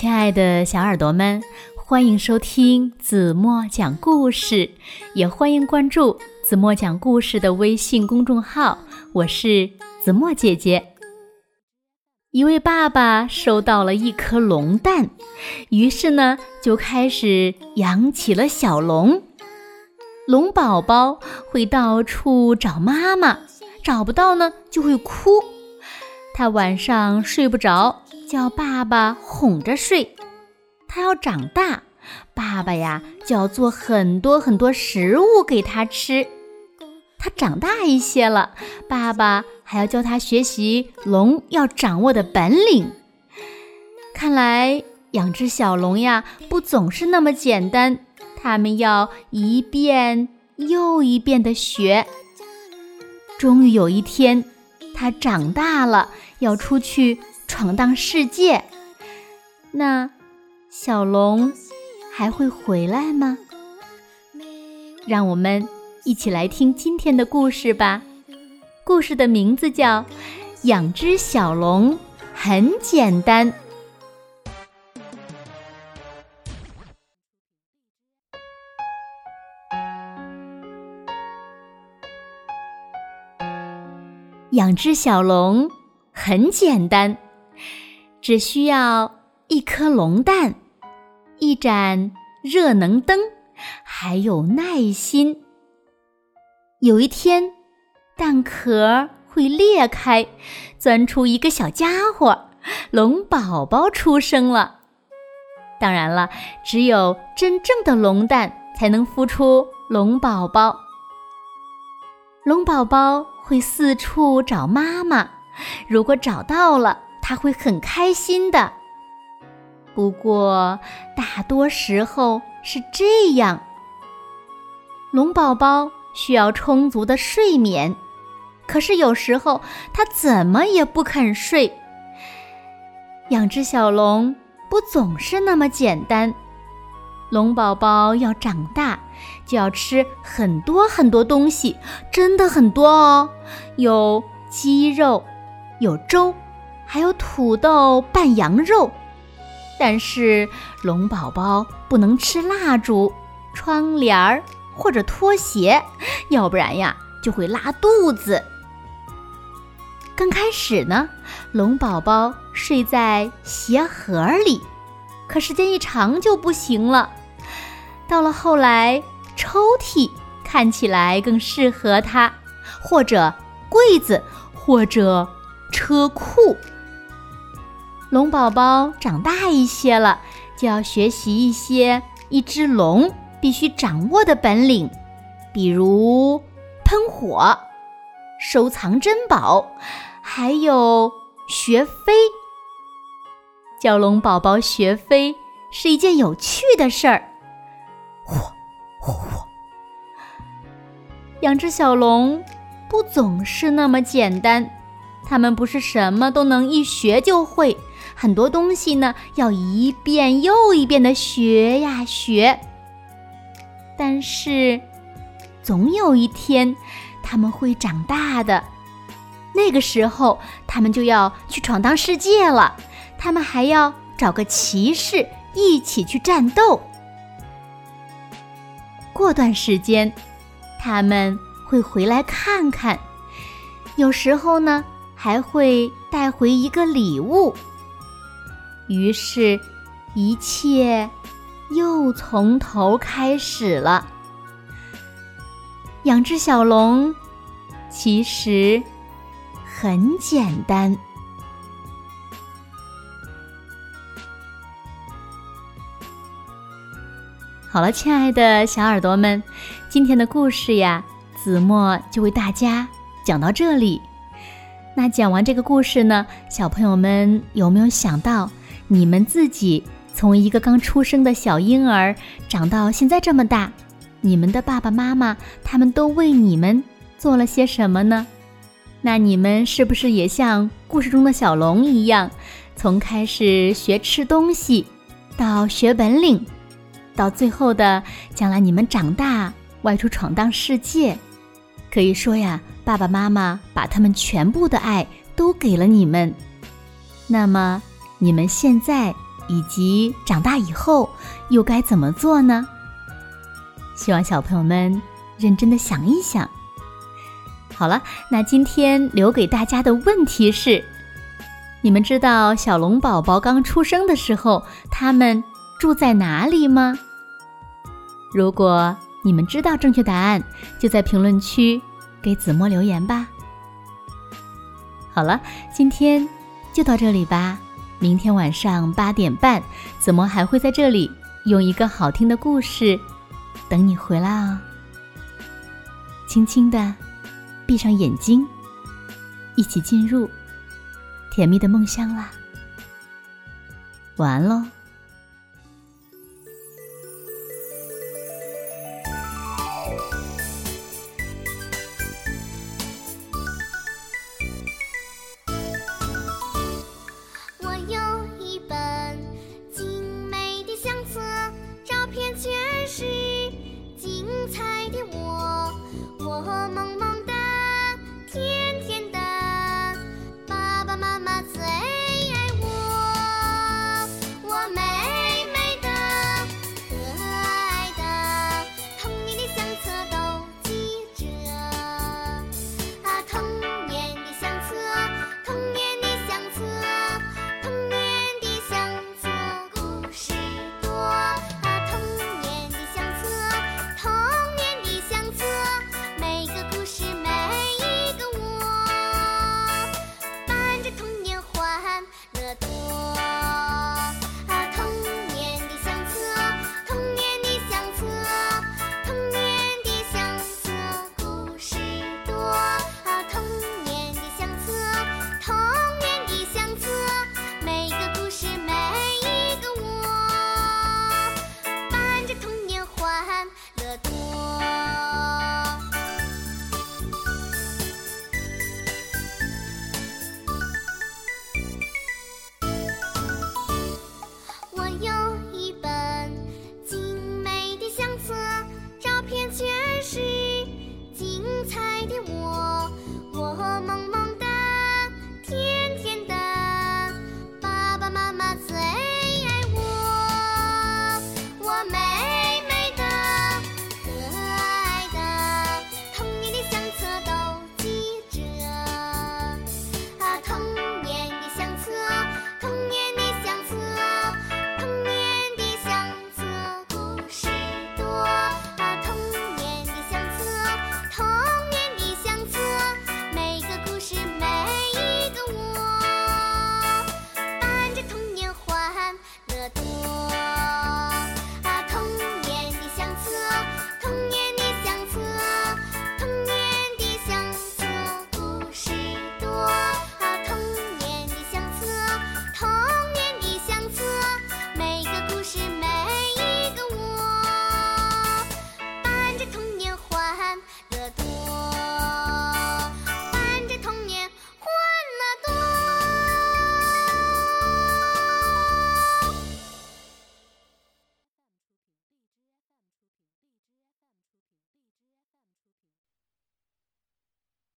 亲爱的小耳朵们，欢迎收听子墨讲故事，也欢迎关注子墨讲故事的微信公众号。我是子墨姐姐。一位爸爸收到了一颗龙蛋，于是呢，就开始养起了小龙。龙宝宝会到处找妈妈，找不到呢，就会哭。他晚上睡不着。叫爸爸哄着睡，他要长大，爸爸呀就要做很多很多食物给他吃。他长大一些了，爸爸还要教他学习龙要掌握的本领。看来养只小龙呀，不总是那么简单，他们要一遍又一遍的学。终于有一天，他长大了，要出去。闯荡世界，那小龙还会回来吗？让我们一起来听今天的故事吧。故事的名字叫《养只小龙很简单》。养只小龙很简单。只需要一颗龙蛋，一盏热能灯，还有耐心。有一天，蛋壳会裂开，钻出一个小家伙，龙宝宝出生了。当然了，只有真正的龙蛋才能孵出龙宝宝。龙宝宝会四处找妈妈，如果找到了。他会很开心的，不过大多时候是这样。龙宝宝需要充足的睡眠，可是有时候他怎么也不肯睡。养只小龙不总是那么简单，龙宝宝要长大就要吃很多很多东西，真的很多哦，有鸡肉，有粥。还有土豆拌羊肉，但是龙宝宝不能吃蜡烛、窗帘儿或者拖鞋，要不然呀就会拉肚子。刚开始呢，龙宝宝睡在鞋盒里，可时间一长就不行了。到了后来，抽屉看起来更适合它，或者柜子，或者车库。龙宝宝长大一些了，就要学习一些一只龙必须掌握的本领，比如喷火、收藏珍宝，还有学飞。教龙宝宝学飞是一件有趣的事儿。嚯嚯嚯！养只小龙不总是那么简单，它们不是什么都能一学就会。很多东西呢，要一遍又一遍的学呀学。但是，总有一天，他们会长大的。那个时候，他们就要去闯荡世界了。他们还要找个骑士一起去战斗。过段时间，他们会回来看看。有时候呢，还会带回一个礼物。于是，一切又从头开始了。养只小龙其实很简单。好了，亲爱的小耳朵们，今天的故事呀，子墨就为大家讲到这里。那讲完这个故事呢，小朋友们有没有想到？你们自己从一个刚出生的小婴儿长到现在这么大，你们的爸爸妈妈他们都为你们做了些什么呢？那你们是不是也像故事中的小龙一样，从开始学吃东西，到学本领，到最后的将来你们长大外出闯荡世界？可以说呀，爸爸妈妈把他们全部的爱都给了你们。那么。你们现在以及长大以后又该怎么做呢？希望小朋友们认真的想一想。好了，那今天留给大家的问题是：你们知道小龙宝宝刚出生的时候，他们住在哪里吗？如果你们知道正确答案，就在评论区给子墨留言吧。好了，今天就到这里吧。明天晚上八点半，怎么还会在这里用一个好听的故事等你回来哦。轻轻的闭上眼睛，一起进入甜蜜的梦乡啦。晚安喽。